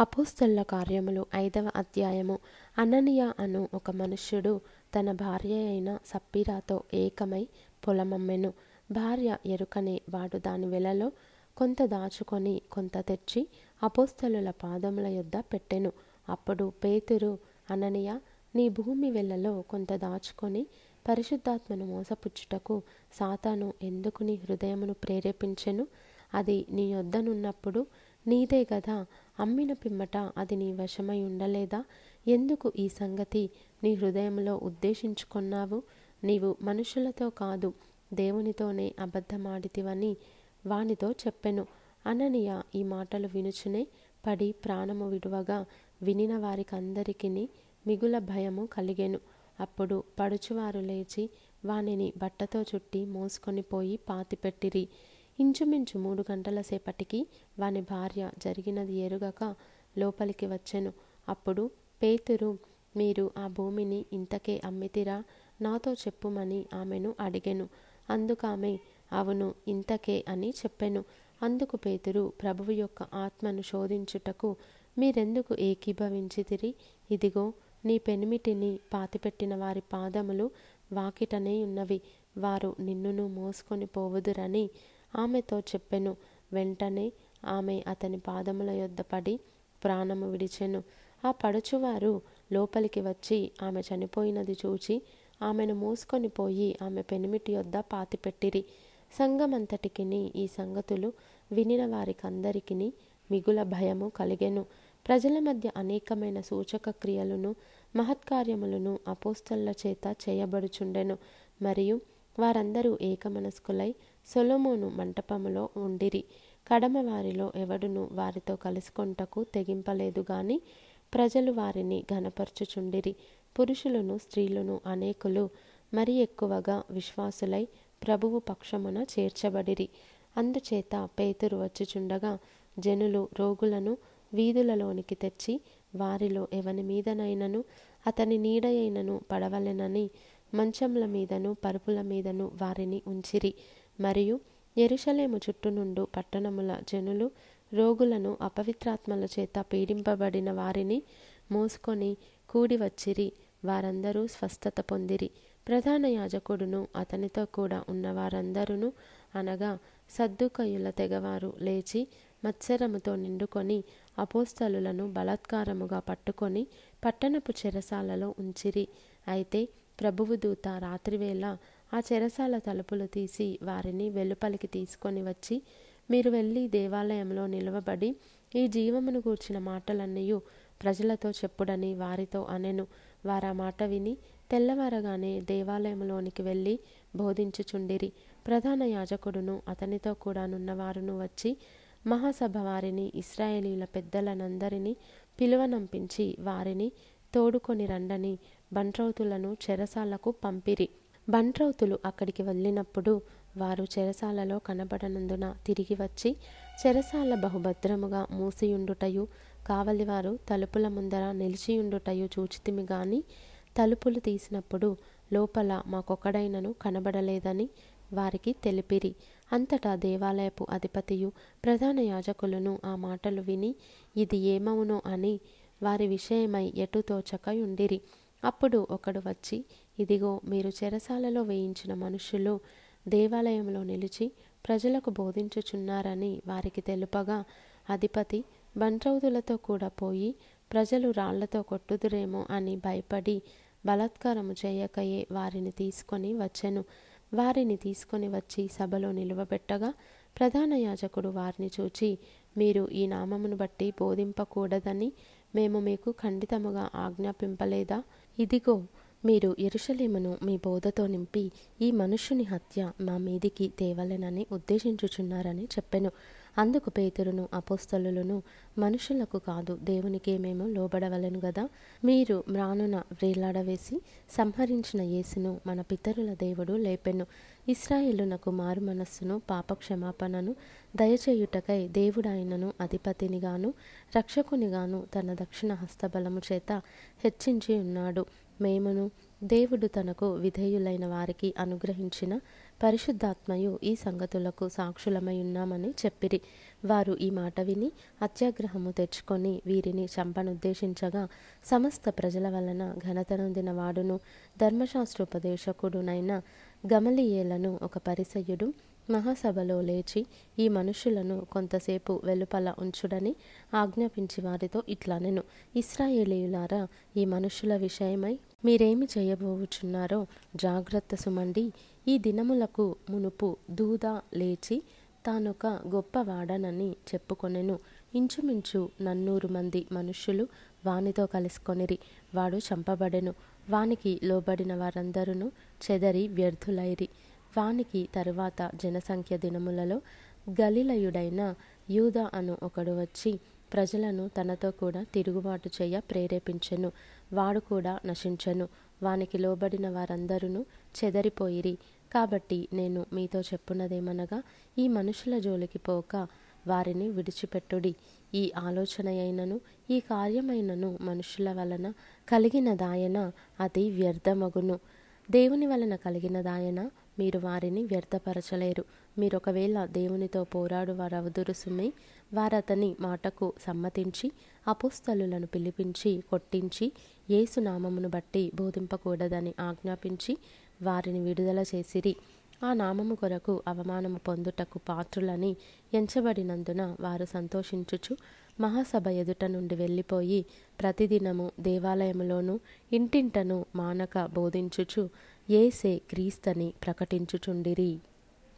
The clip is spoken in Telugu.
అపోస్తల కార్యములు ఐదవ అధ్యాయము. అననియ అను ఒక మనుష్యుడు తన భార్య అయిన సప్పీరాతో ఏకమై పొలమమ్మెను. భార్య ఎరుకనే వాడు దాని వెలలో కొంత దాచుకొని కొంత తెచ్చి అపోస్తలుల పాదముల యొద్ద పెట్టెను. అప్పుడు పేతురు అననియ నీ భూమి వెలలో కొంత దాచుకొని పరిశుద్ధాత్మను మోసపుచ్చుటకు సాతాను ఎందుకు నీ హృదయమును ప్రేరేపించెను? అది నీ యొద్దనున్నప్పుడు నీదే గదా అమ్మిన పిమ్మట అది నీ వశమై ఉండలేదా? ఎందుకు ఈ సంగతి? నీ హృదయంలో ఉద్దేశించుకొన్నావు? నీవు మనుషులతో కాదు దేవునితోనే అబద్ధమాడితివని వానితో చెప్పెను. అననియ ఈ మాటలు వినుచునే పడి ప్రాణము విడువగా వినిన వారికందరికీ మిగుల భయము కలిగెను. అప్పుడు పడుచువారు లేచి వానిని బట్టతో చుట్టి మోసుకొని పోయి పాతిపెట్టిరి. ఇంచుమించు మూడు గంటల సేపటికి వాని భార్య జరిగినది ఎరుగక లోపలికి వచ్చెను. అప్పుడు పేతురు మీరు ఆ భూమిని ఇంతకే అమ్మితిరా? నాతో చెప్పుమని ఆమెను అడిగెను. అందుకామె అవును ఇంతకే అని చెప్పెను. అందుకు పేతురు ప్రభువు యొక్క ఆత్మను శోధించుటకు మీరెందుకు ఏకీభవించితిరి? ఇదిగో నీ పెనిమిటిని పాతిపెట్టిన వారి పాదములు వాకిటనే ఉన్నవి. వారు నిన్నును మోసుకొని పోవుదురని ఆమెతో చెప్పెను. వెంటనే ఆమె అతని పాదముల యొద్ద పడి ప్రాణము విడిచెను. ఆ పడుచువారు లోపలికి వచ్చి ఆమె చనిపోయినది చూచి ఆమెను మోసుకొని పోయి ఆమె పెనిమిటి యొద్ద పాతిపెట్టిరి. సంఘమంతటికిని ఈ సంగతులు వినిన వారికందరికీ మిగుల భయము కలిగెను. ప్రజల మధ్య అనేకమైన సూచక క్రియలను మహత్కార్యములను అపోస్తల చేత చేయబడుచుండెను. మరియు వారందరూ ఏకమనస్కులై సొలొమోను మంటపములో ఉండిరి. కడమ వారిలో ఎవడును వారితో కలుసుకొంటకు తెగింపలేదు గాని ప్రజలు వారిని ఘనపరచుచుండిరి. పురుషులను స్త్రీలను అనేకులు మరి ఎక్కువగా విశ్వాసులై ప్రభువు పక్షమున చేర్చబడిరి. అందుచేత పేతురు వచ్చుచుండగా జనులు రోగులను వీధులలోనికి తెచ్చి వారిలో ఎవని మీదనైనను అతని నీడయైనను పడవలెనని మంచంల మీదను పరుపుల మీదను వారిని ఉంచిరి. మరియు ఎరుషలేము చుట్టునుండు పట్టణముల జనులు రోగులను అపవిత్రాత్మల చేత పీడింపబడిన వారిని మోసుకొని కూడి వచ్చిరి. వారందరూ స్వస్థత పొందిరి. ప్రధాన యాజకుడును అతనితో కూడా ఉన్న వారందరూ అనగా సద్దుకయుల తెగవారు లేచి మత్సరముతో నిండుకొని అపోస్తలులను బలాత్కారముగా పట్టుకొని పట్టణపు చెరసాలలో ఉంచిరి. అయితే ప్రభువు దూత రాత్రివేళ ఆ చెరసాల తలుపులు తీసి వారిని వెలుపలికి తీసుకొని వచ్చి మీరు వెళ్ళి దేవాలయంలో నిలవబడి ఈ జీవమును గూర్చిన మాటలన్నీ ప్రజలతో చెప్పుడని వారితో అనెను. వారా మాట విని తెల్లవారగానే దేవాలయంలోనికి వెళ్ళి బోధించుచుండిరి. ప్రధాన యాజకుడును అతనితో కూడా నున్నవారును వచ్చి మహాసభ వారిని ఇస్రాయేలీల పెద్దలనందరినీ పిలువనంపించి వారిని తోడుకొని రండని బంట్రౌతులను చెరసాలకు పంపిరి. బంట్రౌతులు అక్కడికి వెళ్ళినప్పుడు వారు చెరసాలలో కనబడనందున తిరిగి వచ్చి చెరసాల బహుభద్రముగా మూసియుండుటయు కావలివారు తలుపుల ముందర నిలిచియుండుటయు చూచితిమి గాని తలుపులు తీసినప్పుడు లోపల మాకొకడైనను కనబడలేదని వారికి తెలిపిరి. అంతటా దేవాలయపు అధిపతియు ప్రధాన యాజకులను ఆ మాటలు విని ఇది ఏమవునో అని వారి విషయమై ఎటు తోచక ఉండిరి అప్పుడు ఒకడు వచ్చి ఇదిగో మీరు చెరసాలలో వేయించిన మనుషులు దేవాలయంలో నిలిచి ప్రజలకు బోధించుచున్నారని వారికి తెలుపగా అధిపతి బంట్రౌదులతో కూడా పోయి ప్రజలు రాళ్ళతో కొట్టుదురేమో అని భయపడి బలాత్కారము చేయకయే వారిని తీసుకొని వచ్చెను. వారిని తీసుకొని వచ్చి సభలో నిలువబెట్టగా ప్రధాన యాజకుడు వారిని చూచి మీరు ఈ నామమును బట్టి బోధింపకూడదని మేము మీకు ఖండితముగా ఆజ్ఞాపింపలేదా? ఇదిగో మీరు ఎరుషలేమును మీ బోధతో నింపి ఈ మనుష్యుని హత్య మా మీదికి తేవలెనని ఉద్దేశించుచున్నారని చెప్పెను. అందుకు పేతురును అపోస్తలులను మనుషులకు కాదు దేవునికే మేము లోబడవలను గదా. మీరు మ్రానున వ్రేలాడవేసి సంహరించిన యేసును మన పితరుల దేవుడు లేపెను. ఇస్రాయేలునకు మారు మనస్సును పాపక్షమాపణను దయచేయుటకై దేవుడాయనను అధిపతినిగాను రక్షకునిగాను తన దక్షిణ హస్తబలము చేత హెచ్చించి ఉన్నాడు. మేమును దేవుడు తనకు విధేయులైన వారికి అనుగ్రహించిన పరిశుద్ధాత్మయు ఈ సంగతులకు సాక్షులమై ఉన్నామని చెప్పిరి. వారు ఈ మాట విని అత్యాగ్రహము తెచ్చుకొని వీరిని చంపనుద్దేశించగా సమస్త ప్రజల వలన ఘనతనొందిన వాడును ధర్మశాస్త్రోపదేశకుడునైన గమలియేలను ఒక పరిసయుడు మహాసభలో లేచి ఈ మనుషులను కొంతసేపు వెలుపల ఉంచుడని ఆజ్ఞాపించి వారితో ఇట్లా నేను ఇస్రాయేలీయులారా ఈ మనుషుల విషయమై మీరేమి చేయబోవుచున్నారో జాగ్రత్త సుమండి. ఈ దినములకు మునుపు దూద లేచి తానొక గొప్పవాడనని చెప్పుకొనెను. ఇంచుమించు నన్నూరు మంది మనుష్యులు వానితో కలుసుకొనిరి. వాడు చంపబడెను. వానికి లోబడిన వారందరూ చెదరి వ్యర్థులైరి. వానికి తరువాత జనసంఖ్య దినములలో గలిలయుడైన యూద అను ఒకడు వచ్చి ప్రజలను తనతో కూడా తిరుగుబాటు చేయ ప్రేరేపించెను. వాడు కూడా నశించెను. వానికి లోబడిన వారందరూ చెదరిపోయిరి. కాబట్టి నేను మీతో చెప్పున్నదేమనగా ఈ మనుషుల జోలికి పోక వారిని విడిచిపెట్టుడి. ఈ ఆలోచన అయినను ఈ కార్యమైనను మనుషుల వలన కలిగిన దాయన అది వ్యర్థమగును. దేవుని వలన కలిగిన దాయన మీరు వారిని వ్యర్థపరచలేరు. మీరు ఒకవేళ దేవునితో పోరాడు వారవుదురు సుమి వారతని మాటకు సమ్మతించి అపుస్తలులను పిలిపించి కొట్టించి ఏసునామమును బట్టి బోధింపకూడదని ఆజ్ఞాపించి వారిని విడుదల చేసిరి. ఆ నామము కొరకు అవమానము పొందుటకు పాత్రులని ఎంచబడినందున వారు సంతోషించుచు మహాసభ ఎదుట నుండి వెళ్ళిపోయి ప్రతిదినము దేవాలయములోను ఇంటింటను మానక బోధించుచు ఏసే క్రీస్తని ప్రకటించుచుండిరి.